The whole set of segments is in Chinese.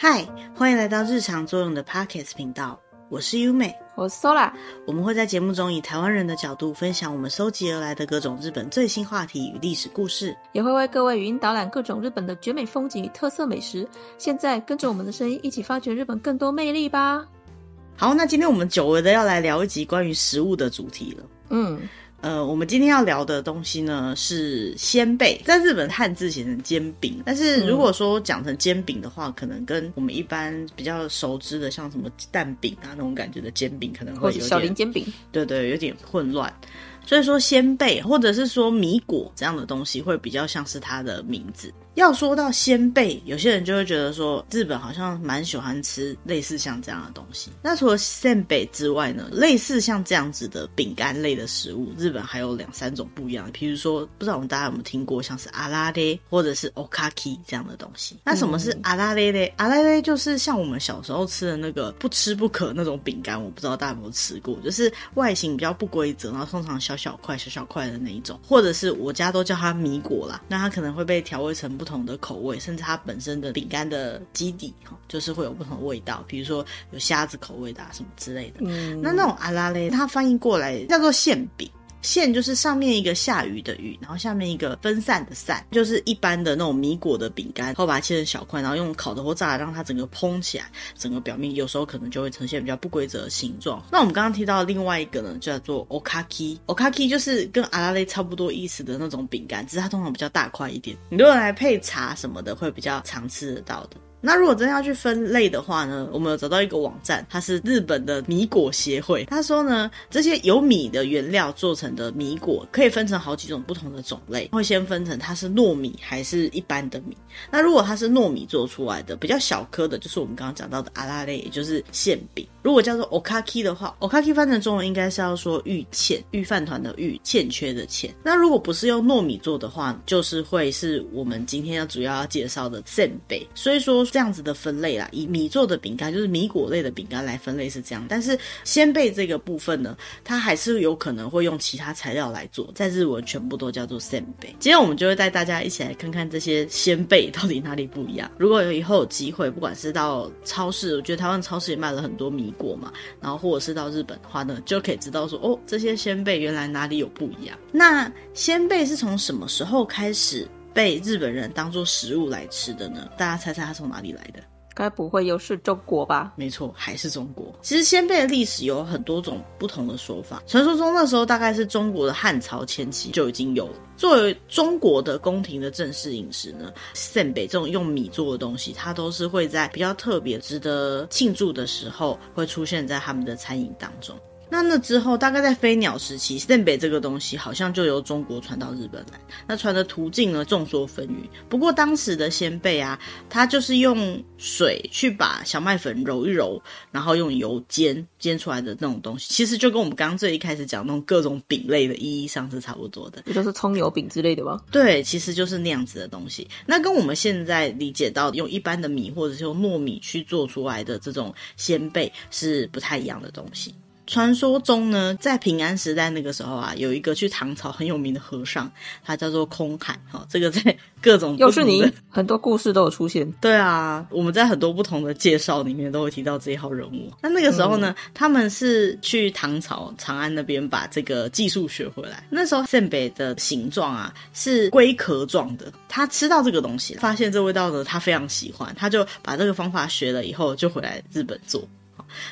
嗨，欢迎来到日常作用的 Pocket 频道，我是优美，我是 Sola。我们会在节目中以台湾人的角度分享我们搜集而来的各种日本最新话题与历史故事，也会为各位语音导览各种日本的绝美风景与特色美食。现在跟着我们的声音一起发掘日本更多魅力吧。好，那今天我们久违的要来聊一集关于食物的主题了。嗯。呃，我们今天要聊的东西呢是鲜贝，在日本汉字写成煎饼，但是如果说讲成煎饼的话，嗯，可能跟我们一般比较熟知的像什么蛋饼啊那种感觉的煎饼，可能会有点小林煎饼，对对，有点混乱。所以说鲜贝或者是说米果这样的东西会比较像是它的名字。要说到鲜贝，有些人就会觉得说日本好像蛮喜欢吃类似像这样的东西。那除了仙贝之外呢，类似像这样子的饼干类的食物，日本还有两三种不一样的。比如说，不知道我们大家有没有听过像是阿拉蕾或者是 okaki 这样的东西。那什么是阿拉蕾嘞？阿拉蕾就是像我们小时候吃的那个不吃不可那种饼干，我不知道大家有没有吃过，就是外形比较不规则，然后通常小。小块小小块的那一种，或者是我家都叫它米果啦。那它可能会被调味成不同的口味，甚至它本身的饼干的基底哈，就是会有不同的味道，比如说有虾子口味的啊什么之类的。嗯，那那种阿拉蕾，它翻译过来叫做馅饼。馅就是上面一个下雨的雨，然后下面一个分散的散，就是一般的那种米果的饼干，然后把它切成小块，然后用烤的或炸让它整个蓬起来，整个表面有时候可能就会呈现比较不规则的形状。那我们刚刚提到另外一个呢，叫做 okaki，okaki 就是跟阿拉蕾差不多意思的那种饼干，只是它通常比较大块一点，你如果来配茶什么的，会比较常吃得到的。那如果真要去分类的话呢，我们有找到一个网站，它是日本的米果协会。他说呢，这些由米的原料做成的米果可以分成好几种不同的种类，会先分成它是糯米还是一般的米。那如果它是糯米做出来的，比较小颗的，就是我们刚刚讲到的阿拉蕾，也就是馅饼。如果叫做 okaki 的话，okaki 翻成中文应该是要说玉欠，玉饭团的玉，欠缺的欠。那如果不是用糯米做的话，就是会是我们今天要主要要介绍的仙贝。所以说这样子的分类啦，以米做的饼干，就是米果类的饼干来分类是这样。但是仙贝这个部分呢，它还是有可能会用其他材料来做，在日文全部都叫做仙贝。今天我们就会带大家一起来看看这些仙贝到底哪里不一样。如果有以后有机会，不管是到超市，我觉得台湾超市也卖了很多米果嘛，然后或者是到日本的话呢，就可以知道说哦，这些仙贝原来哪里有不一样。那仙贝是从什么时候开始被日本人当做食物来吃的呢？大家猜猜它从哪里来的？该不会又是中国吧？没错，还是中国。其实仙贝的历史有很多种不同的说法。传说中那时候大概是中国的汉朝前期就已经有了。作为中国的宫廷的正式饮食呢，仙贝这种用米做的东西，它都是会在比较特别、值得庆祝的时候会出现在他们的餐饮当中。那那之后，大概在飞鸟时期，仙贝这个东西好像就由中国传到日本来。那传的途径呢，众说纷纭。不过当时的仙贝啊，它就是用水去把小麦粉揉一揉，然后用油煎煎出来的那种东西，其实就跟我们刚刚最一开始讲那种各种饼类的意义上是差不多的。不就是葱油饼之类的吗？对，其实就是那样子的东西。那跟我们现在理解到用一般的米或者是用糯米去做出来的这种仙贝是不太一样的东西。传说中呢，在平安时代那个时候啊，有一个去唐朝很有名的和尚，他叫做空海。哈，这个在各种又是你很多故事都有出现。对啊，我们在很多不同的介绍里面都会提到这一号人物。那那个时候呢，嗯、他们是去唐朝长安那边把这个技术学回来。那时候圣北的形状啊是龟壳状的，他吃到这个东西，发现这味道呢，他非常喜欢，他就把这个方法学了以后，就回来日本做。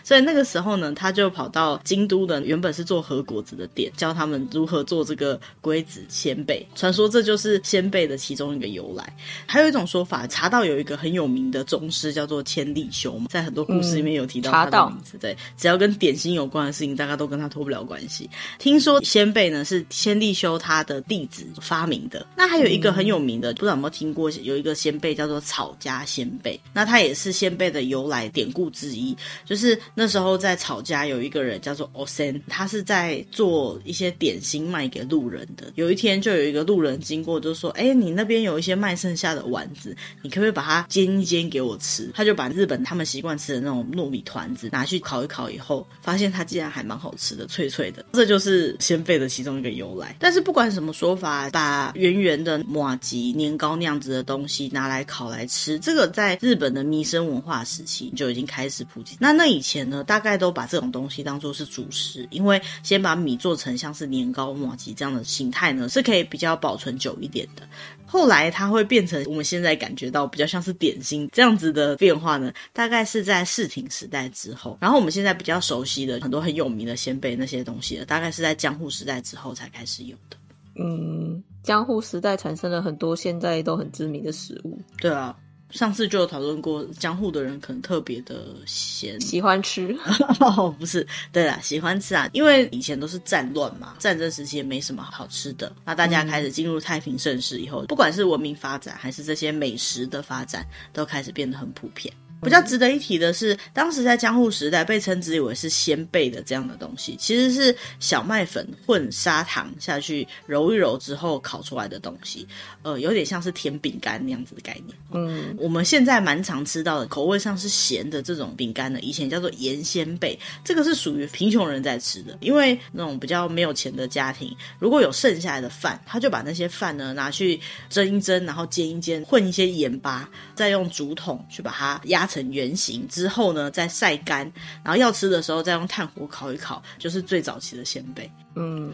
所以那个时候呢，他就跑到京都的原本是做和果子的店，教他们如何做这个龟子仙贝。传说这就是仙贝的其中一个由来。还有一种说法，茶道有一个很有名的宗师叫做千利休，在很多故事里面有提到他的名字。对，只要跟点心有关的事情，大家都跟他脱不了关系。听说仙贝呢是千利休他的弟子发明的。那还有一个很有名的，不知道有没有听过，有一个仙贝叫做草家仙贝。那它也是仙贝的由来典故之一，就是。那时候在吵架有一个人叫做 Osen，他是在做一些点心卖给路人的。有一天就有一个路人经过，就说：“哎，你那边有一些卖剩下的丸子，你可不可以把它煎一煎给我吃？”他就把日本他们习惯吃的那种糯米团子拿去烤一烤，以后发现它竟然还蛮好吃的，脆脆的。这就是先辈的其中一个由来。但是不管什么说法，把圆圆的马吉、年糕那样子的东西拿来烤来吃，这个在日本的弥生文化时期就已经开始普及。那那以前呢，大概都把这种东西当做是主食，因为先把米做成像是年糕、麻糬这样的形态呢，是可以比较保存久一点的。后来它会变成我们现在感觉到比较像是点心这样子的变化呢，大概是在室町时代之后。然后我们现在比较熟悉的很多很有名的仙贝那些东西，大概是在江户时代之后才开始有的。嗯，江户时代产生了很多现在都很知名的食物。对啊。上次就有讨论过，江户的人可能特别的咸，喜欢吃。哦，不是，对啦，喜欢吃啊，因为以前都是战乱嘛，战争时期也没什么好吃的。那大家开始进入太平盛世以后，嗯、不管是文明发展还是这些美食的发展，都开始变得很普遍。比较值得一提的是，当时在江户时代被称之为是鲜贝的这样的东西，其实是小麦粉混砂糖下去揉一揉之后烤出来的东西，呃，有点像是甜饼干那样子的概念。嗯，我们现在蛮常吃到的口味上是咸的这种饼干的，以前叫做盐鲜贝，这个是属于贫穷人在吃的，因为那种比较没有钱的家庭，如果有剩下来的饭，他就把那些饭呢拿去蒸一蒸，然后煎一煎，混一些盐巴，再用竹筒去把它压成圆形之后呢，再晒干，然后要吃的时候再用炭火烤一烤，就是最早期的鲜贝。嗯，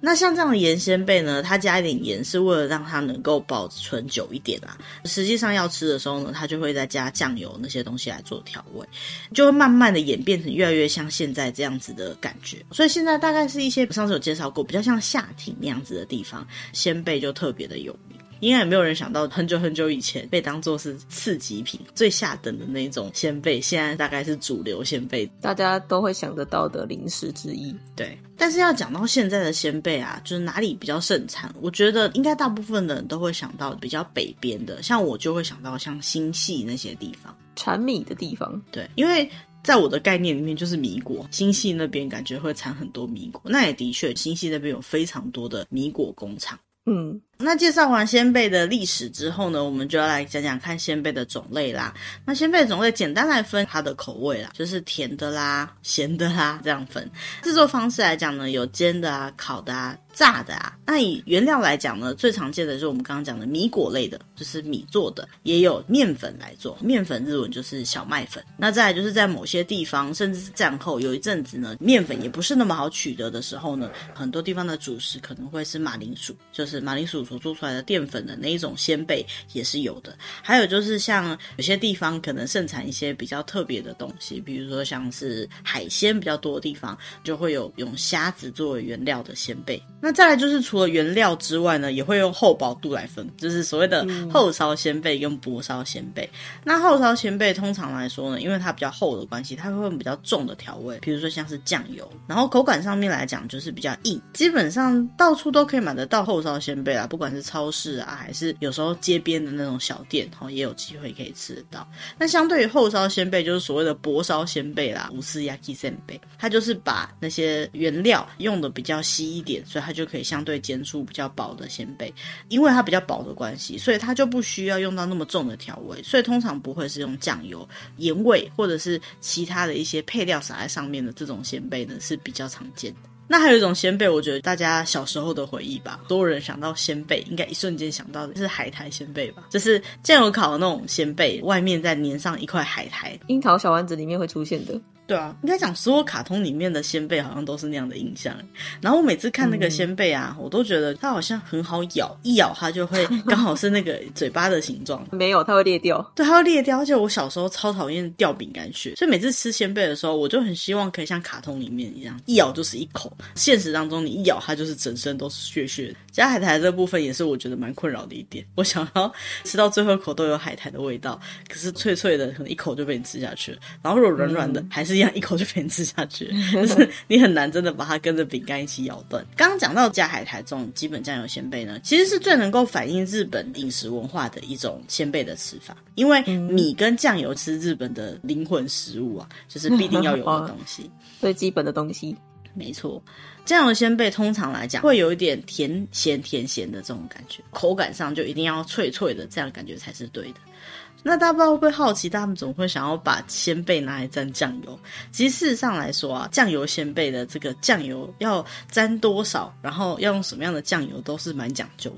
那像这样的盐鲜贝呢，它加一点盐是为了让它能够保存久一点啊。实际上要吃的时候呢，它就会再加酱油那些东西来做调味，就会慢慢的演变成越来越像现在这样子的感觉。所以现在大概是一些上次有介绍过，比较像夏町那样子的地方，鲜贝就特别的有名。应该也没有人想到，很久很久以前被当做是次级品、最下等的那种仙贝，现在大概是主流仙贝，大家都会想得到的零食之一。对，但是要讲到现在的鲜贝啊，就是哪里比较盛产？我觉得应该大部分的人都会想到比较北边的，像我就会想到像新系那些地方，产米的地方。对，因为在我的概念里面，就是米果，新系那边感觉会产很多米果。那也的确，新系那边有非常多的米果工厂。嗯。那介绍完仙贝的历史之后呢，我们就要来讲讲看仙贝的种类啦。那仙贝的种类简单来分它的口味啦，就是甜的啦、咸的啦这样分。制作方式来讲呢，有煎的啊、烤的啊、炸的啊。那以原料来讲呢，最常见的就是我们刚刚讲的米果类的，就是米做的，也有面粉来做。面粉日文就是小麦粉。那再就是在某些地方，甚至是战后有一阵子呢，面粉也不是那么好取得的时候呢，很多地方的主食可能会是马铃薯，就是马铃薯。所做出来的淀粉的那一种鲜贝也是有的，还有就是像有些地方可能盛产一些比较特别的东西，比如说像是海鲜比较多的地方，就会有用虾子作为原料的鲜贝。那再来就是除了原料之外呢，也会用厚薄度来分，就是所谓的厚烧鲜贝跟薄烧鲜贝。嗯、那厚烧鲜贝通常来说呢，因为它比较厚的关系，它会用比较重的调味，比如说像是酱油，然后口感上面来讲就是比较硬，基本上到处都可以买得到厚烧鲜贝啦，不不管是超市啊，还是有时候街边的那种小店，哦，也有机会可以吃得到。那相对于厚烧仙贝，就是所谓的薄烧仙贝啦，不是 yaki 仙贝，它就是把那些原料用的比较稀一点，所以它就可以相对煎出比较薄的仙贝。因为它比较薄的关系，所以它就不需要用到那么重的调味，所以通常不会是用酱油、盐味或者是其他的一些配料撒在上面的这种仙贝呢，是比较常见的。那还有一种鲜贝，我觉得大家小时候的回忆吧，多人想到鲜贝，应该一瞬间想到的是海苔鲜贝吧，就是酱油烤的那种鲜贝，外面再粘上一块海苔，樱桃小丸子里面会出现的。对啊，应该讲所有卡通里面的仙贝好像都是那样的印象。然后我每次看那个仙贝啊，嗯、我都觉得它好像很好咬，一咬它就会 刚好是那个嘴巴的形状。没有，它会裂掉。对，它会裂掉。而且我小时候超讨厌掉饼干屑，所以每次吃仙贝的时候，我就很希望可以像卡通里面一样，一咬就是一口。现实当中你一咬它就是整身都是屑屑。加海苔这部分也是我觉得蛮困扰的一点。我想要吃到最后一口都有海苔的味道，可是脆脆的，可能一口就被你吃下去了。然后如果软软的，嗯、还是。一样，一口就被你吃下去，就是你很难真的把它跟着饼干一起咬断。刚刚讲到加海苔这种基本酱油鲜贝呢，其实是最能够反映日本饮食文化的一种鲜贝的吃法，因为米跟酱油是日本的灵魂食物啊，就是必定要有的东西，最基本的东西。没错，酱油鲜贝通常来讲会有一点甜咸甜咸的这种感觉，口感上就一定要脆脆的，这样感觉才是对的。那大家不知道会不会好奇，他们怎么会想要把鲜贝拿来沾酱油？其实事实上来说啊，酱油鲜贝的这个酱油要沾多少，然后要用什么样的酱油，都是蛮讲究的。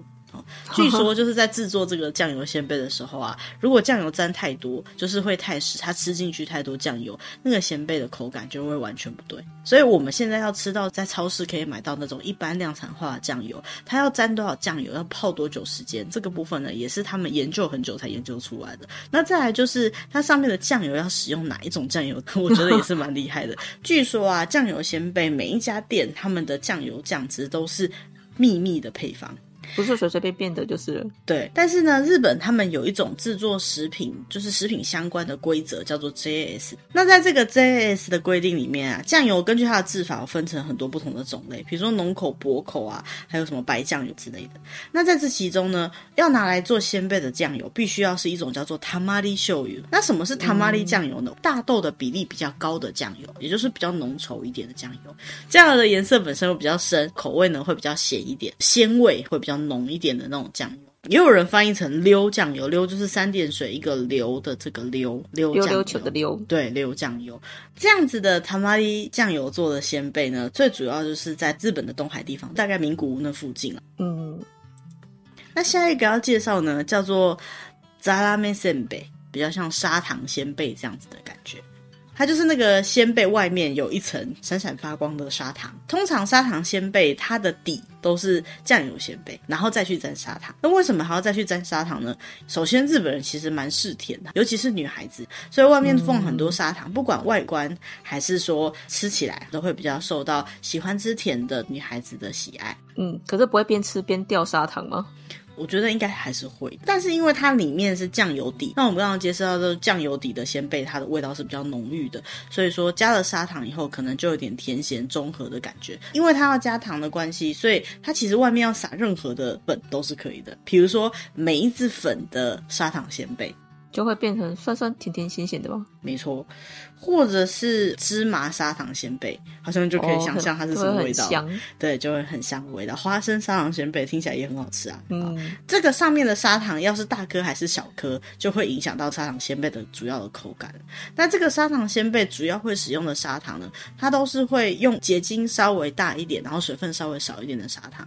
据说就是在制作这个酱油鲜贝的时候啊，如果酱油沾太多，就是会太湿，它吃进去太多酱油，那个鲜贝的口感就会完全不对。所以我们现在要吃到在超市可以买到那种一般量产化的酱油，它要沾多少酱油，要泡多久时间，这个部分呢，也是他们研究很久才研究出来的。那再来就是它上面的酱油要使用哪一种酱油，我觉得也是蛮厉害的。据说啊，酱油鲜贝每一家店他们的酱油酱汁都是秘密的配方。不是随随便便的，就是了。对，但是呢，日本他们有一种制作食品，就是食品相关的规则，叫做 JS。那在这个 JS 的规定里面啊，酱油根据它的制法，分成很多不同的种类，比如说浓口、薄口啊，还有什么白酱油之类的。那在这其中呢，要拿来做鲜贝的酱油，必须要是一种叫做 Tamari 酱油。那什么是 Tamari 酱油呢？嗯、大豆的比例比较高的酱油，也就是比较浓稠一点的酱油。酱油的颜色本身会比较深，口味呢会比较咸一点，鲜味会比较浓一点的那种酱油，也有人翻译成溜酱油，溜就是三点水一个流的这个溜溜溜溜球的溜，对，溜酱油这样子的塔玛利酱油做的鲜贝呢，最主要就是在日本的东海地方，大概名古屋那附近啊。嗯，那下一个要介绍呢，叫做扎拉梅鲜贝，比较像砂糖鲜贝这样子的感觉。它就是那个仙贝外面有一层闪闪发光的砂糖。通常砂糖仙贝它的底都是酱油鲜贝，然后再去沾砂糖。那为什么还要再去沾砂糖呢？首先，日本人其实蛮嗜甜的，尤其是女孩子，所以外面放很多砂糖，不管外观还是说吃起来，都会比较受到喜欢吃甜的女孩子的喜爱。嗯，可是不会边吃边掉砂糖吗？我觉得应该还是会，但是因为它里面是酱油底，那我们刚刚介绍到的酱油底的鲜贝，它的味道是比较浓郁的，所以说加了砂糖以后，可能就有点甜咸中和的感觉。因为它要加糖的关系，所以它其实外面要撒任何的粉都是可以的，比如说梅子粉的砂糖鲜贝。就会变成酸酸甜甜咸咸的吧？没错，或者是芝麻砂糖鲜贝，好像就可以想象它是什么味道。哦、香对，就会很香的味道。花生砂糖鲜贝听起来也很好吃啊。嗯，这个上面的砂糖要是大颗还是小颗，就会影响到砂糖鲜贝的主要的口感。那这个砂糖鲜贝主要会使用的砂糖呢，它都是会用结晶稍微大一点，然后水分稍微少一点的砂糖。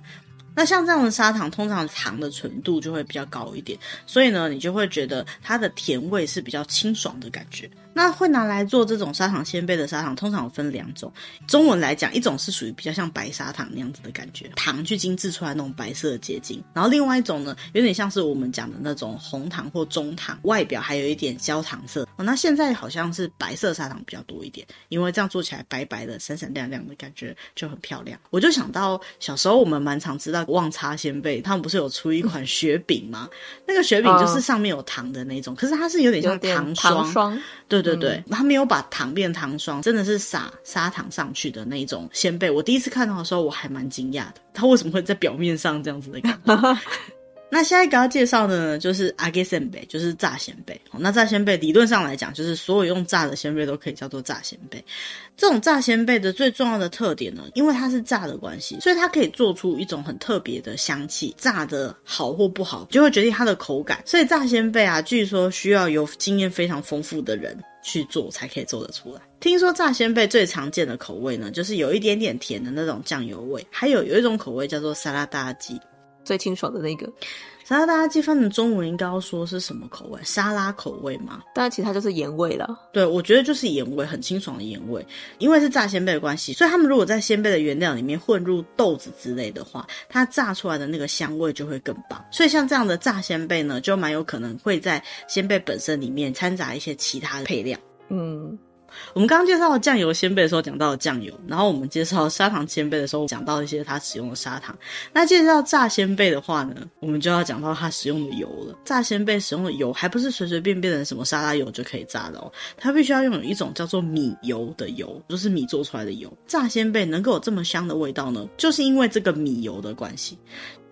那像这样的砂糖，通常糖的纯度就会比较高一点，所以呢，你就会觉得它的甜味是比较清爽的感觉。那会拿来做这种砂糖鲜贝的砂糖，通常有分两种。中文来讲，一种是属于比较像白砂糖那样子的感觉，糖去精制出来那种白色的结晶。然后另外一种呢，有点像是我们讲的那种红糖或中糖，外表还有一点焦糖色。哦，那现在好像是白色砂糖比较多一点，因为这样做起来白白的、闪闪亮亮的感觉就很漂亮。我就想到小时候我们蛮常知道旺叉仙贝，他们不是有出一款雪饼吗？那个雪饼就是上面有糖的那种，可是它是有点像糖霜。糖霜对。对对对，他没有把糖变糖霜，真的是撒砂糖上去的那种仙贝。我第一次看到的时候，我还蛮惊讶的，它为什么会在表面上这样子的感觉？那下一个要介绍的呢，就是扬げせんべい，就是炸仙贝。那炸仙贝理论上来讲，就是所有用炸的仙贝都可以叫做炸仙贝。这种炸仙贝的最重要的特点呢，因为它是炸的关系，所以它可以做出一种很特别的香气。炸的好或不好，就会决定它的口感。所以炸仙贝啊，据说需要有经验非常丰富的人 去做，才可以做得出来。听说炸鲜贝最常见的口味呢，就是有一点点甜的那种酱油味，还有有一种口味叫做沙拉大鸡。最清爽的那个沙拉大家鸡，翻成中文应该要说是什么口味？沙拉口味吗？当然，其实它就是盐味了。对，我觉得就是盐味，很清爽的盐味。因为是炸鲜贝的关系，所以他们如果在鲜贝的原料里面混入豆子之类的话，它炸出来的那个香味就会更棒。所以像这样的炸鲜贝呢，就蛮有可能会在鲜贝本身里面掺杂一些其他的配料。嗯。我们刚刚介绍酱油鲜贝的时候讲到了酱油，然后我们介绍砂糖鲜贝的时候讲到一些它使用的砂糖。那介绍炸鲜贝的话呢，我们就要讲到它使用的油了。炸鲜贝使用的油还不是随随便便的什么沙拉油就可以炸的哦，它必须要用有一种叫做米油的油，就是米做出来的油。炸鲜贝能够有这么香的味道呢，就是因为这个米油的关系。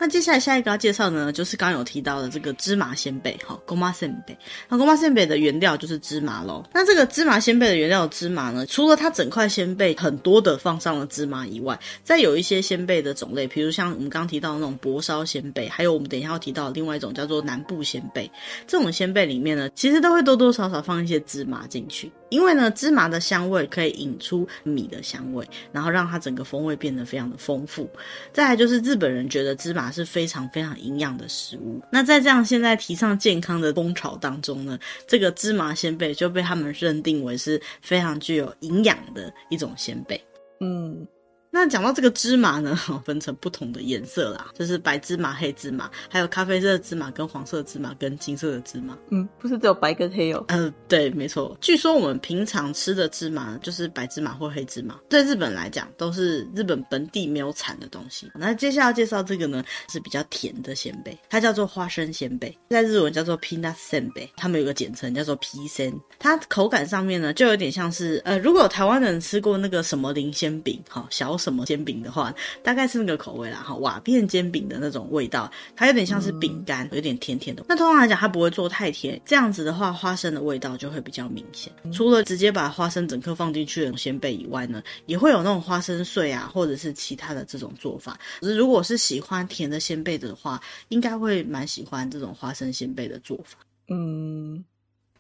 那接下来下一个要介绍的呢，就是刚刚有提到的这个芝麻仙贝，哈，ごませんべい。那ごませんべい的原料就是芝麻喽。那这个芝麻仙贝的原料的芝麻呢，除了它整块仙贝很多的放上了芝麻以外，再有一些仙贝的种类，比如像我们刚刚提到的那种薄烧仙贝，还有我们等一下要提到的另外一种叫做南部仙贝，这种仙贝里面呢，其实都会多多少少放一些芝麻进去。因为呢，芝麻的香味可以引出米的香味，然后让它整个风味变得非常的丰富。再来就是日本人觉得芝麻 是非常非常营养的食物。那在这样现在提倡健康的风潮当中呢，这个芝麻鲜贝就被他们认定为是非常具有营养的一种鲜贝。嗯。那讲到这个芝麻呢，分成不同的颜色啦，就是白芝麻、黑芝麻，还有咖啡色的芝麻、跟黄色的芝麻、跟金色的芝麻。嗯，不是只有白跟黑哦。呃，对，没错。据说我们平常吃的芝麻就是白芝麻或黑芝麻，在日本来讲都是日本本地没有产的东西。那接下来要介绍这个呢，是比较甜的仙贝，它叫做花生仙贝，在日文叫做 peanut 仙贝，他们有个简称叫做 P 仙。它口感上面呢，就有点像是呃，如果有台湾人吃过那个什么零鲜饼，哈，小。什么煎饼的话，大概是那个口味啦，哈，瓦片煎饼的那种味道，它有点像是饼干，有点甜甜的。那通常来讲，它不会做太甜，这样子的话，花生的味道就会比较明显。除了直接把花生整颗放进去的鲜贝以外呢，也会有那种花生碎啊，或者是其他的这种做法。可是如果是喜欢甜的鲜贝的话，应该会蛮喜欢这种花生鲜贝的做法。嗯，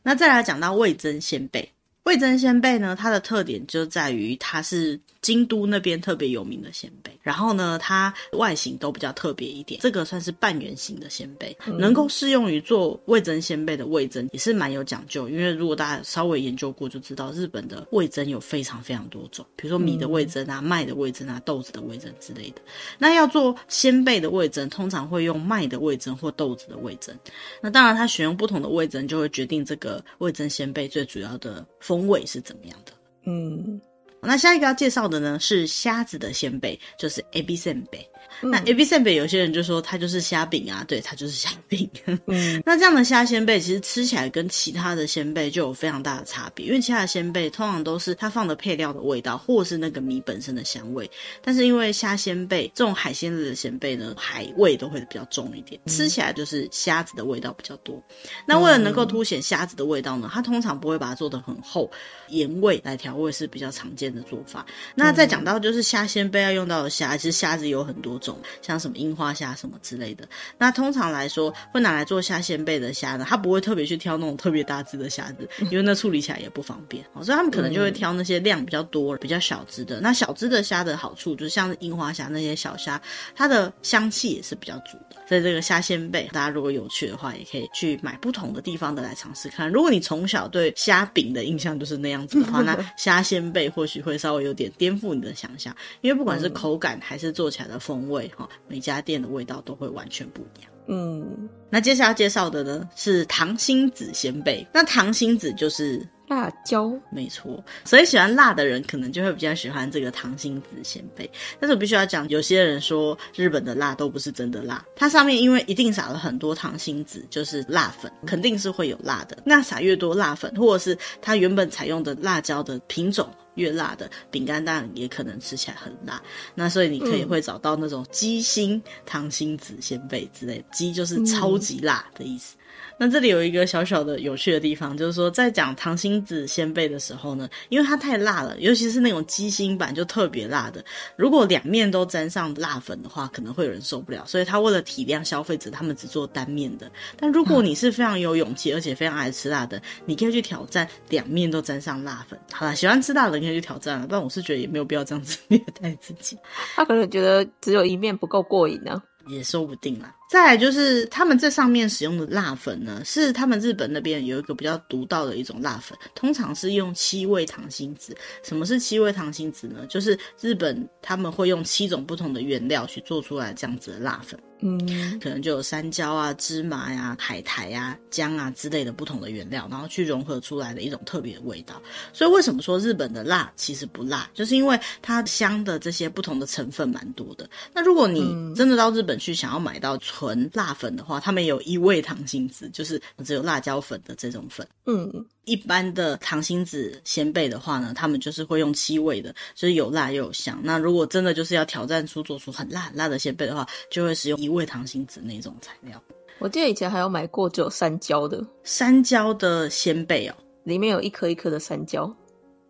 那再来讲到味增鲜贝。味增鲜贝呢，它的特点就在于它是京都那边特别有名的鲜贝，然后呢，它外形都比较特别一点。这个算是半圆形的鲜贝，能够适用于做味噌仙贝的味噌也是蛮有讲究。因为如果大家稍微研究过，就知道日本的味噌有非常非常多种，比如说米的味噌啊、麦的味噌啊、豆子的味噌之类的。那要做鲜贝的味噌，通常会用麦的味噌或豆子的味噌。那当然，它选用不同的味噌，就会决定这个味噌仙贝最主要的。风味是怎么样的？嗯，那下一个要介绍的呢是虾子的仙贝，就是 Abc 贝那 ebi senbei 有些人就说它就是虾饼啊，对，它就是虾饼。嗯，那这样的虾鲜贝其实吃起来跟其他的鲜贝就有非常大的差别，因为其他的鲜贝通常都是它放的配料的味道，或是那个米本身的香味。但是因为虾鲜贝这种海鲜类的鲜贝呢，海味都会比较重一点，吃起来就是虾子的味道比较多。那为了能够凸显虾子的味道呢，它通常不会把它做的很厚，盐味来调味是比较常见的做法。那再讲到就是虾鲜贝要用到的虾，其实虾子有很多种。像什么樱花虾什么之类的，那通常来说会拿来做虾鲜贝的虾呢，他不会特别去挑那种特别大只的虾子，因为那处理起来也不方便，所以他们可能就会挑那些量比较多、比较小只的。那小只的虾的好处就是像樱花虾那些小虾，它的香气也是比较足的。所以这个虾鲜贝，大家如果有趣的话，也可以去买不同的地方的来尝试看。如果你从小对虾饼的印象就是那样子的话，那 虾鲜贝或许会稍微有点颠覆你的想象，因为不管是口感还是做起来的风味。哈，每家店的味道都会完全不一样。嗯，那接下来介绍的呢是糖心子鲜贝。那糖心子就是辣椒，没错。所以喜欢辣的人可能就会比较喜欢这个糖心子鲜贝。但是我必须要讲，有些人说日本的辣都不是真的辣，它上面因为一定撒了很多糖心子，就是辣粉，肯定是会有辣的。那撒越多辣粉，或者是它原本采用的辣椒的品种。越辣的饼干当然也可能吃起来很辣，那所以你可以会找到那种鸡心糖心子鲜贝之类的，鸡就是超级辣的意思。那这里有一个小小的有趣的地方，就是说在讲糖心子鲜贝的时候呢，因为它太辣了，尤其是那种鸡心版就特别辣的，如果两面都沾上辣粉的话，可能会有人受不了。所以他为了体谅消费者，他们只做单面的。但如果你是非常有勇气，而且非常爱吃辣的，你可以去挑战两面都沾上辣粉。好啦，喜欢吃辣的人可以去挑战了，但我是觉得也没有必要这样子虐待自己。他可能觉得只有一面不够过瘾呢。也说不定啦。再来就是他们这上面使用的辣粉呢，是他们日本那边有一个比较独到的一种辣粉，通常是用七味糖心子。什么是七味糖心子呢？就是日本他们会用七种不同的原料去做出来这样子的辣粉。嗯，可能就有山椒啊、芝麻呀、啊、海苔啊、姜啊之类的不同的原料，然后去融合出来的一种特别的味道。所以为什么说日本的辣其实不辣，就是因为它香的这些不同的成分蛮多的。那如果你真的到日本去想要买到纯辣粉的话，他们有一味糖心子，就是只有辣椒粉的这种粉。嗯，一般的糖心子仙贝的话呢，他们就是会用七味的，就是有辣又有香。那如果真的就是要挑战出做出很辣很辣的仙贝的话，就会使用一味糖心子那种材料。我记得以前还有买过只有山椒的山椒的仙贝哦，里面有一颗一颗的山椒。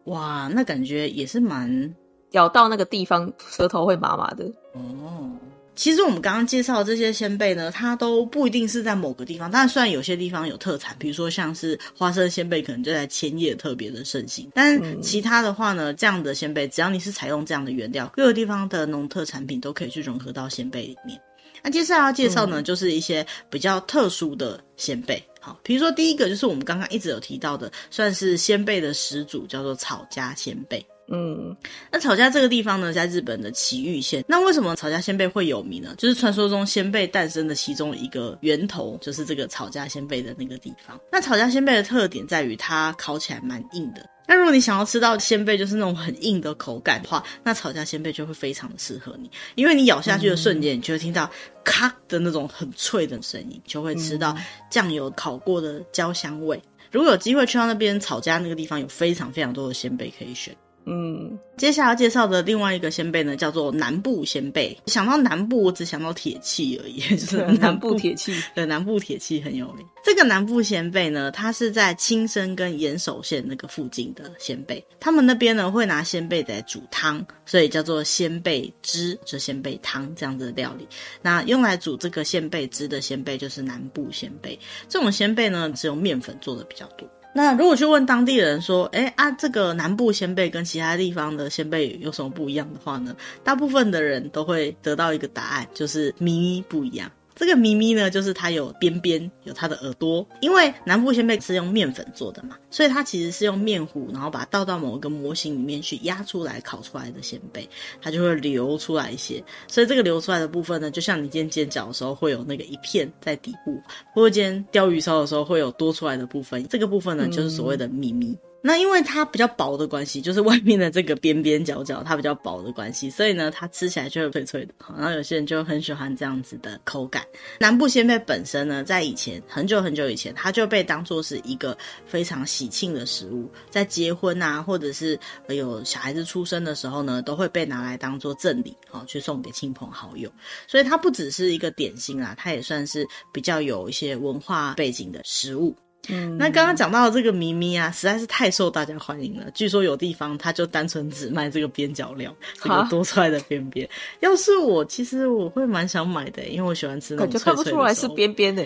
哇，那感觉也是蛮咬到那个地方舌头会麻麻的哦。其实我们刚刚介绍的这些仙贝呢，它都不一定是在某个地方，但虽然有些地方有特产，比如说像是花生仙贝，可能就在千叶特别的盛行。但其他的话呢，这样的仙贝，只要你是采用这样的原料，各个地方的农特产品都可以去融合到仙贝里面。那接下来要介绍呢，就是一些比较特殊的仙贝。好，比如说第一个就是我们刚刚一直有提到的，算是仙贝的始祖，叫做草加仙贝。嗯，那草加这个地方呢，在日本的埼玉县。那为什么草加仙贝会有名呢？就是传说中仙贝诞生的其中一个源头，就是这个草加仙贝的那个地方。那草加仙贝的特点在于它烤起来蛮硬的。那如果你想要吃到鲜贝就是那种很硬的口感的话，那草加仙贝就会非常的适合你，因为你咬下去的瞬间，你就会听到咔的那种很脆的声音，就会吃到酱油烤过的焦香味。如果有机会去到那边草加那个地方，有非常非常多的仙贝可以选。嗯，接下来要介绍的另外一个仙贝呢，叫做南部仙贝。想到南部，我只想到铁器而已，就是南部铁器。对，南部铁器很有名。这个南部仙贝呢，它是在青森跟岩手县那个附近的仙贝。他们那边呢会拿仙贝来煮汤，所以叫做仙贝汁，就仙贝汤这样子的料理。那用来煮这个仙贝汁的仙贝就是南部仙贝。这种仙贝呢，只有面粉做的比较多。那如果去问当地人说，哎啊，这个南部仙贝跟其他地方的仙贝有什么不一样的话呢？大部分的人都会得到一个答案，就是咪咪不一样。这个咪咪呢，就是它有边边，有它的耳朵。因为南部仙贝是用面粉做的嘛，所以它其实是用面糊，然后把它倒到某一个模型里面去压出来烤出来的仙贝，它就会流出来一些。所以这个流出来的部分呢，就像你今天煎饺的时候会有那个一片在底部，或者今天鯛鱼烧的时候会有多出来的部分，这个部分呢，就是所谓的咪咪。那因为它比较薄的关系，就是外面的这个边边角角它比较薄的关系，所以呢，它吃起来就会脆脆的。然后有些人就很喜欢这样子的口感。南部仙贝本身呢，在以前很久很久以前，它就被当作是一个非常喜庆的食物，在结婚啊，或者是有小孩子出生的时候呢，都会被拿来当做赠礼，好去送给亲朋好友。所以它不只是一个点心啊，它也算是比较有一些文化背景的食物。嗯，那刚刚讲到的这个咪咪啊，实在是太受大家欢迎了。据说有地方它就单纯只卖这个边角料，这个多出来的边边。要是我，其实我会蛮想买的，因为我喜欢吃那种脆脆的。感觉看不出来是边边的。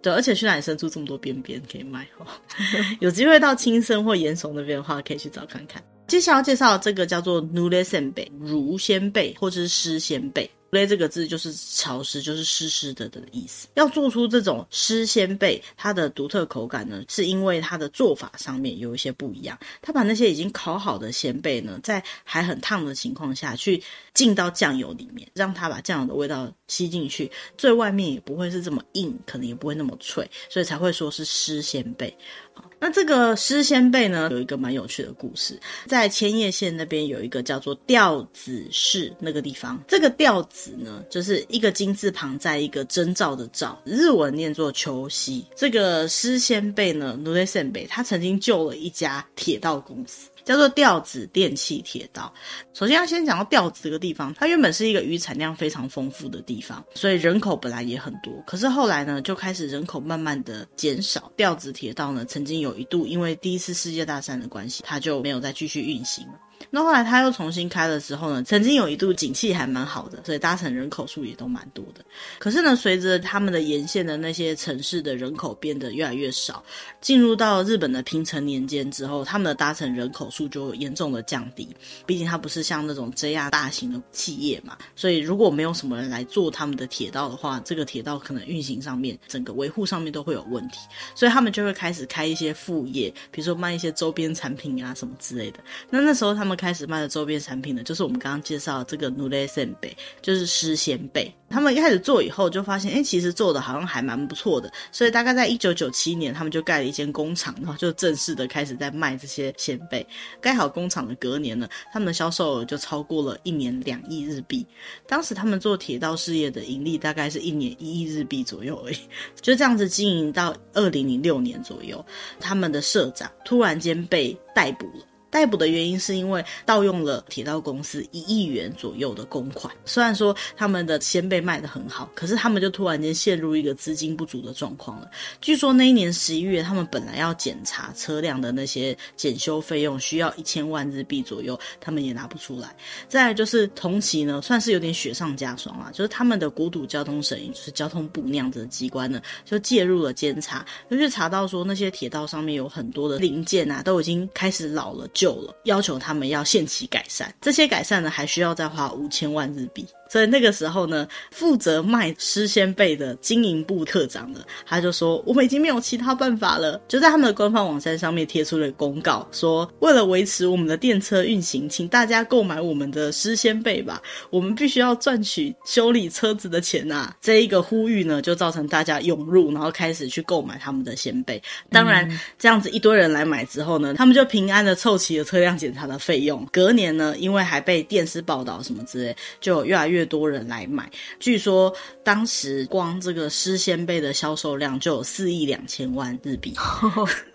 对，而且去哪里生出这么多边边可以卖哦？有机会到青森或岩手那边的话，可以去找看看。接下来要介绍的这个叫做ぬれせんべい，乳仙贝或者是湿仙贝。 类这个字就是潮湿，就是湿湿的的意思。要做出这种湿仙贝，它的独特口感呢，是因为它的做法上面有一些不一样。它把那些已经烤好的仙贝呢，在还很烫的情况下去浸到酱油里面，让它把酱油的味道吸进去，最外面也不会是这么硬，可能也不会那么脆，所以才会说是湿仙贝。那这个湿仙贝呢，有一个蛮有趣的故事，在千叶县那边有一个叫做吊子市那个地方，这个吊子呢，就是一个金字旁在一个征兆的兆，日文念作秋夕。这个湿仙贝呢，ぬれせんべい，他曾经救了一家铁道公司。 叫做吊子电气铁道。首先要先讲到吊子这个地方，它原本是一个鱼产量非常丰富的地方，所以人口本来也很多。可是后来呢，就开始人口慢慢的减少。吊子铁道呢，曾经有一度因为第一次世界大战的关系，它就没有再继续运行了。那后来他又重新开的时候呢，曾经有一度景气还蛮好的，所以搭乘人口数也都蛮多的。可是呢，随着他们的沿线的那些城市的人口变得越来越少，进入到日本的平成年间之后，他们的搭乘人口数就严重的降低。毕竟它不是像那种 JR 大型的企业嘛，所以如果没有什么人来做他们的铁道的话，这个铁道可能运行上面、整个维护上面都会有问题。所以他们就会开始开一些副业，比如说卖一些周边产品啊什么之类的。那那时候他们开开始卖的周边产品呢，就是我们刚刚介绍的这个努雷森贝，就是湿仙贝。他们一开始做以后就发现，哎，其实做的好像还蛮不错的，所以大概在一九九七年，他们就盖了一间工厂，然后就正式的开始在卖这些仙贝。盖好工厂的隔年呢，他们的销售额就超过了一年两亿日币。当时他们做铁道事业的盈利大概是一年一亿日币左右而已，就这样子经营到二零零六年左右，他们的社长突然间被逮捕了。逮捕的原因是因为盗用了铁道公司一亿元左右的公款。虽然说他们的仙贝卖得很好，可是他们就突然间陷入一个资金不足的状况了。据说那一年十一月，他们本来要检查车辆的那些检修费用，需要一千万日币左右，他们也拿不出来。再来就是同期呢，算是有点雪上加霜啊，就是他们的国土交通省，就是交通部那样子的机关呢，就介入了监察，就是查到说那些铁道上面有很多的零件啊，都已经开始老了。要求他们要限期改善，这些改善呢，还需要再花五千万日币。所以那个时候呢，负责卖诗仙贝的经营部课长呢，他就说：“我们已经没有其他办法了。”就在他们的官方网站上面贴出了公告，说：“为了维持我们的电车运行，请大家购买我们的诗仙贝吧。我们必须要赚取修理车子的钱啊！”这一个呼吁呢，就造成大家涌入，然后开始去购买他们的仙贝。当然，这样子一堆人来买之后呢，他们就平安的凑齐了车辆检查的费用。隔年呢，因为还被电视报道什么之类，就越来越。越多人来买，据说当时光这个诗仙贝的销售量就有四亿两千万日币，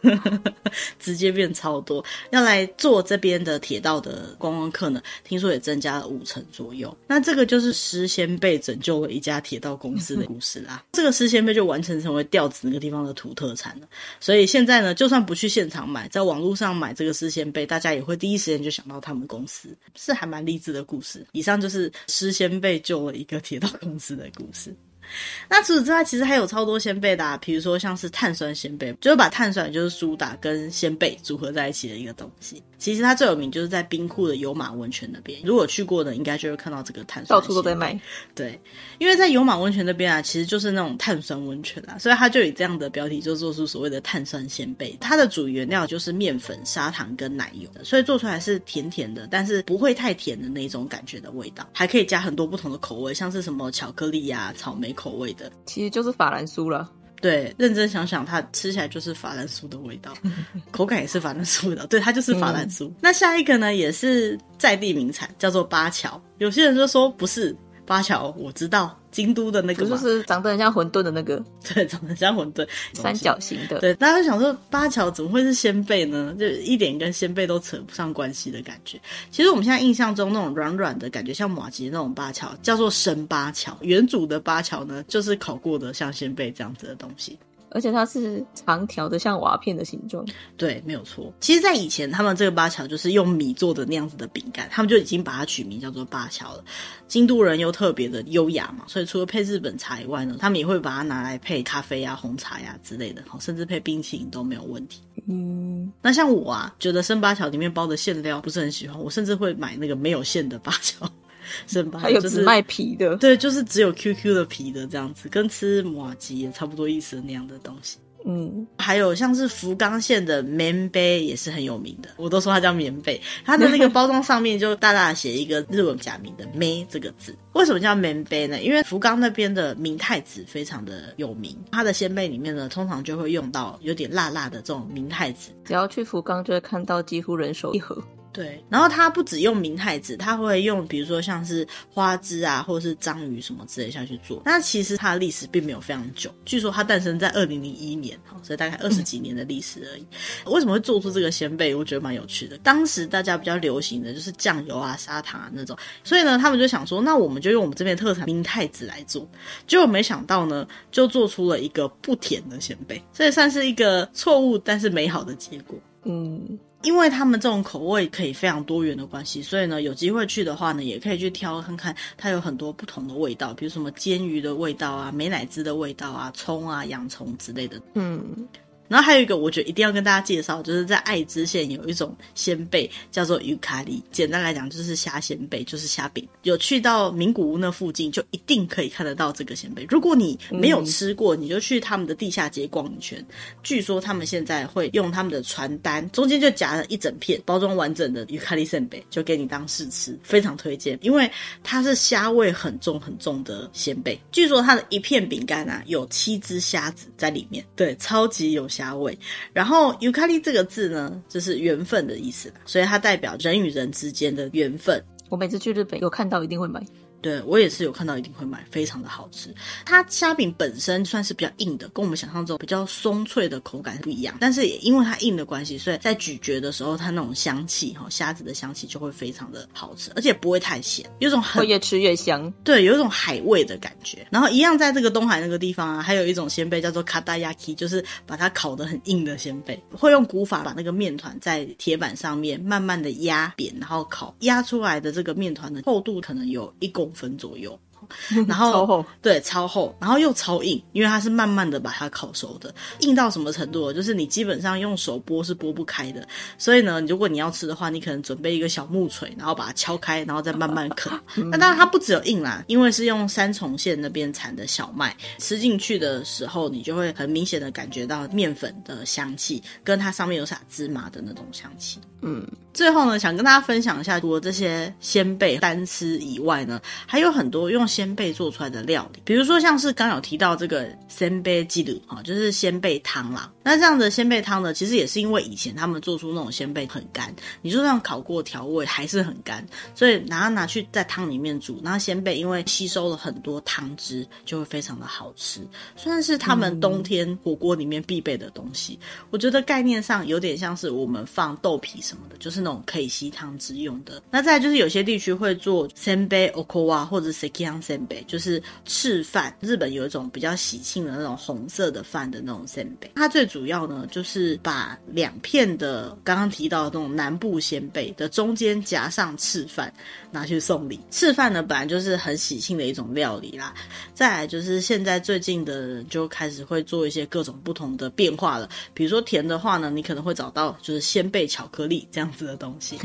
直接变超多。要来做这边的铁道的观光客呢，听说也增加了五成左右。那这个就是诗仙贝拯救了一家铁道公司的故事啦。这个诗仙贝就完全成为调子那个地方的土特产了。所以现在呢，就算不去现场买，在网络上买这个诗仙贝，大家也会第一时间就想到他们公司，是还蛮励志的故事。以上就是诗仙。被救了一个铁道公司的故事。那除此之外，其实还有超多鲜贝的啊，比如说像是碳酸鲜贝，就是把碳酸就是苏打跟鲜贝组合在一起的一个东西。其实它最有名就是在冰库的有马温泉那边，如果去过的，应该就会看到这个碳酸。到处都在卖。对，因为在有马温泉那边啊，其实就是那种碳酸温泉啊，所以它就以这样的标题就做出所谓的碳酸鲜贝。它的主原料就是面粉、砂糖跟奶油，所以做出来是甜甜的，但是不会太甜的那种感觉的味道，还可以加很多不同的口味，像是什么巧克力呀、啊、草莓口味的，其实就是法兰酥了。对，认真想想，它吃起来就是法兰酥的味道，口感也是法兰酥的味道。对，它就是法兰酥。嗯。那下一个呢，也是在地名产，叫做八桥。有些人就说不是。八桥我知道，京都的那个就是长得很像馄饨的那个，对，长得很像馄饨，三角形的。对，大家就想说八桥怎么会是鲜贝呢？就一点跟鲜贝都扯不上关系的感觉。其实我们现在印象中那种软软的感觉，像马吉那种八桥，叫做生八桥。原主的八桥呢，就是烤过的像鲜贝这样子的东西。而且它是长条的，像瓦片的形状。对，没有错。其实，在以前，他们这个八巧就是用米做的那样子的饼干，他们就已经把它取名叫做八巧了。京都人又特别的优雅嘛，所以除了配日本茶以外呢，他们也会把它拿来配咖啡啊、红茶呀、啊、之类的，甚至配冰淇淋都没有问题。嗯，那像我啊，觉得生八巧里面包的馅料不是很喜欢，我甚至会买那个没有馅的八桥。是吧？还有只卖皮的，对，就是只有 QQ 的皮的这样子，跟吃马吉也差不多意思的那样的东西。嗯，还有像是福冈县的棉杯也是很有名的，我都说它叫棉被，它的那个包装上面就大大写一个日文假名的“梅”这个字。为什么叫棉杯呢？因为福冈那边的明太子非常的有名，它的鲜贝里面呢，通常就会用到有点辣辣的这种明太子。只要去福冈，就会看到几乎人手一盒。对，然后它不只用明太子，它会用比如说像是花枝啊，或者是章鱼什么之类下去做。那其实它的历史并没有非常久，据说它诞生在二零零一年，所以大概二十几年的历史而已。为什么会做出这个鲜贝？我觉得蛮有趣的。当时大家比较流行的就是酱油啊、砂糖啊那种，所以呢，他们就想说，那我们就用我们这边特产明太子来做。结果没想到呢，就做出了一个不甜的鲜贝，所以算是一个错误但是美好的结果。嗯。因为他们这种口味可以非常多元的关系，所以呢，有机会去的话呢，也可以去挑看看，它有很多不同的味道，比如什么煎鱼的味道啊、美乃滋的味道啊、葱啊、洋葱之类的。嗯，然后还有一个，我觉得一定要跟大家介绍，就是在爱知县有一种仙贝叫做尤卡利，简单来讲就是虾仙贝，就是虾饼。有去到名古屋那附近，就一定可以看得到这个仙贝。如果你没有吃过，你就去他们的地下街逛一圈。据说他们现在会用他们的传单，中间就夹了一整片包装完整的尤卡利仙贝，就给你当试吃，非常推荐，因为它是虾味很重很重的仙贝。据说它的一片饼干啊，有七只虾子在里面，对，超级有虾味。然后尤卡利这个字呢，就是缘分的意思，所以它代表人与人之间的缘分。我每次去日本有看到，一定会买。对，我也是有看到，一定会买，非常的好吃。它虾饼本身算是比较硬的，跟我们想象中比较松脆的口感不一样。但是也因为它硬的关系，所以在咀嚼的时候，它那种香气哈，虾子的香气就会非常的好吃，而且不会太咸，有种很会越吃越香。对，有一种海味的感觉。然后一样在这个东海那个地方啊，还有一种鲜贝叫做卡达亚基，就是把它烤得很硬的鲜贝，会用古法把那个面团在铁板上面慢慢的压扁，然后烤，压出来的这个面团的厚度可能有一公分左右。然后超厚，对，超厚，然后又超硬，因为它是慢慢的把它烤熟的，硬到什么程度？就是你基本上用手剥是剥不开的。所以呢，如果你要吃的话，你可能准备一个小木锤，然后把它敲开，然后再慢慢啃。那当然它不只有硬啦，因为是用三重县那边产的小麦，吃进去的时候，你就会很明显的感觉到面粉的香气，跟它上面有撒芝麻的那种香气。嗯，最后呢，想跟大家分享一下，除了这些仙贝单吃以外呢，还有很多用仙贝做出来的料理，比如说像是刚有提到这个仙贝鸡鲁啊，就是仙贝汤啦。那这样的仙贝汤呢，其实也是因为以前他们做出那种仙贝很干，你就算烤过调味还是很干，所以拿拿去在汤里面煮，那仙贝因为吸收了很多汤汁，就会非常的好吃，算是他们冬天火锅里面必备的东西。我觉得概念上有点像是我们放豆皮什么的，就是那种可以吸汤汁用的。那再就是有些地区会做仙贝 okowa 或者 sekiang 仙贝，就是赤饭。日本有一种比较喜庆的那种红色的饭的那种仙贝，它最主要呢就是把两片的刚刚提到的那种南部仙贝的中间夹上赤饭，拿去送礼。赤饭呢本来就是很喜庆的一种料理啦。再来就是现在最近的人就开始会做一些各种不同的变化了，比如说甜的话呢，你可能会找到就是仙贝巧克力这样子的东西，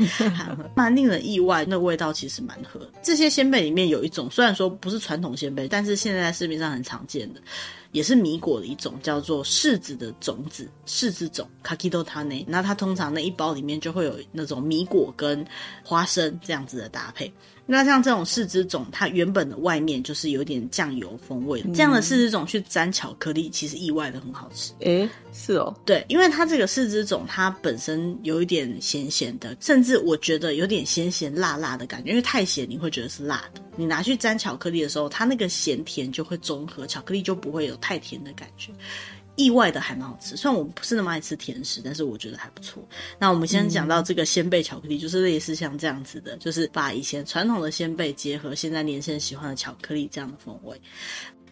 蛮 令人意外，那味道其实蛮合。这些鲜贝里面有一种，虽然说不是传统鲜贝，但是现在在市面上很常见的，也是米果的一种，叫做柿子的种子，柿子种 Kakito Tane。那它通常那一包里面就会有那种米果跟花生这样子的搭配。那像这种柿子种，它原本的外面就是有点酱油风味的，这样的柿子种去沾巧克力，其实意外的很好吃。诶，是哦，对，因为它这个柿子种，它本身有一点咸咸的，甚至我觉得有点咸咸辣辣的感觉，因为太咸你会觉得是辣的。你拿去沾巧克力的时候，它那个咸甜就会中和，巧克力就不会有太甜的感觉。意外的还蛮好吃，虽然我不是那么爱吃甜食，但是我觉得还不错。那我们先讲到这个鲜贝巧克力，就是类似像这样子的，就是把以前传统的鲜贝结合现在年轻人喜欢的巧克力这样的风味。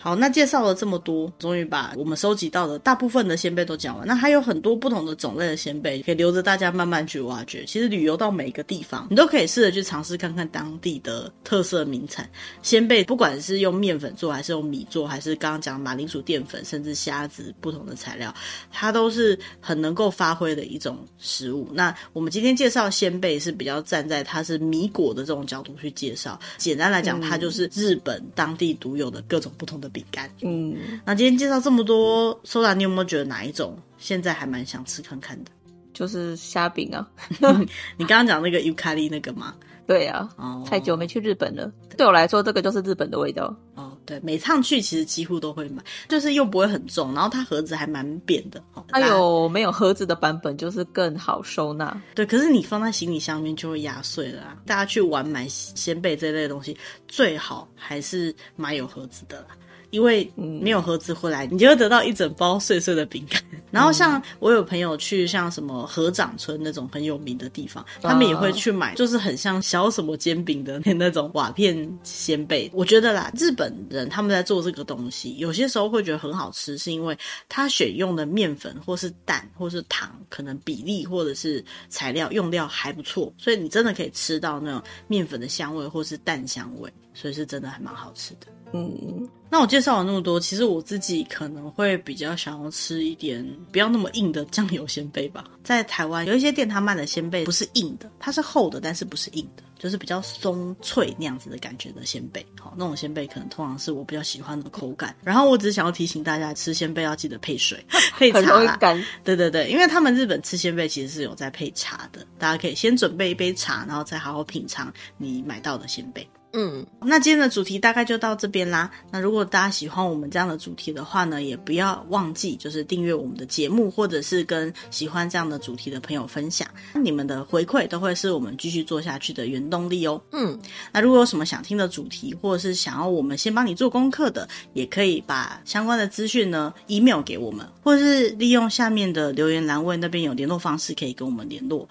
好，那介绍了这么多，终于把我们收集到的大部分的仙贝都讲完。那还有很多不同的种类的仙贝，可以留着大家慢慢去挖掘。其实旅游到每个地方，你都可以试着去尝试看看当地的特色名产鲜贝，不管是用面粉做，还是用米做，还是刚刚讲马铃薯淀粉，甚至虾子不同的材料，它都是很能够发挥的一种食物。那我们今天介绍鲜贝是比较站在它是米果的这种角度去介绍。简单来讲，它就是日本当地独有的各种不同的。饼干，嗯，那今天介绍这么多，Soda，你有没有觉得哪一种现在还蛮想吃看看的？就是虾饼啊，你刚刚讲那个尤卡利那个吗？对啊，哦，太久没去日本了，对我来说这个就是日本的味道。哦，对，每趟去其实几乎都会买，就是又不会很重，然后它盒子还蛮扁的。它有没有盒子的版本就是更好收纳。对，可是你放在行李箱里面就会压碎了啊。大家去玩买仙贝这类的东西，最好还是买有盒子的啦。因为没有盒子回来，你就会得到一整包碎碎的饼干。然后像我有朋友去像什么河掌村那种很有名的地方，他们也会去买，就是很像小什么煎饼的那种瓦片鲜贝。我觉得啦，日本人他们在做这个东西，有些时候会觉得很好吃，是因为他选用的面粉或是蛋或是糖，可能比例或者是材料用料还不错，所以你真的可以吃到那种面粉的香味或是蛋香味，所以是真的还蛮好吃的。嗯。那我介绍了那么多，其实我自己可能会比较想要吃一点不要那么硬的酱油鲜贝吧。在台湾有一些店，他卖的鲜贝不是硬的，它是厚的，但是不是硬的。就是比较松脆那样子的感觉的鲜贝，好，那种鲜贝可能通常是我比较喜欢的口感。然后我只是想要提醒大家，吃鲜贝要记得配水，配茶。对对对，因为他们日本吃鲜贝其实是有在配茶的，大家可以先准备一杯茶，然后再好好品尝你买到的鲜贝。嗯，那今天的主题大概就到这边啦。那如果大家喜欢我们这样的主题的话呢，也不要忘记就是订阅我们的节目，或者是跟喜欢这样的主题的朋友分享。你们的回馈都会是我们继续做下去的原动力哦。嗯，那如果有什么想听的主题，或者是想要我们先帮你做功课的，也可以把相关的资讯呢 email 给我们，或者是利用下面的留言栏位那边有联络方式可以跟我们联络。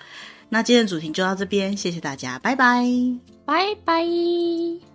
那今天的主题就到这边，谢谢大家，拜拜。拜拜。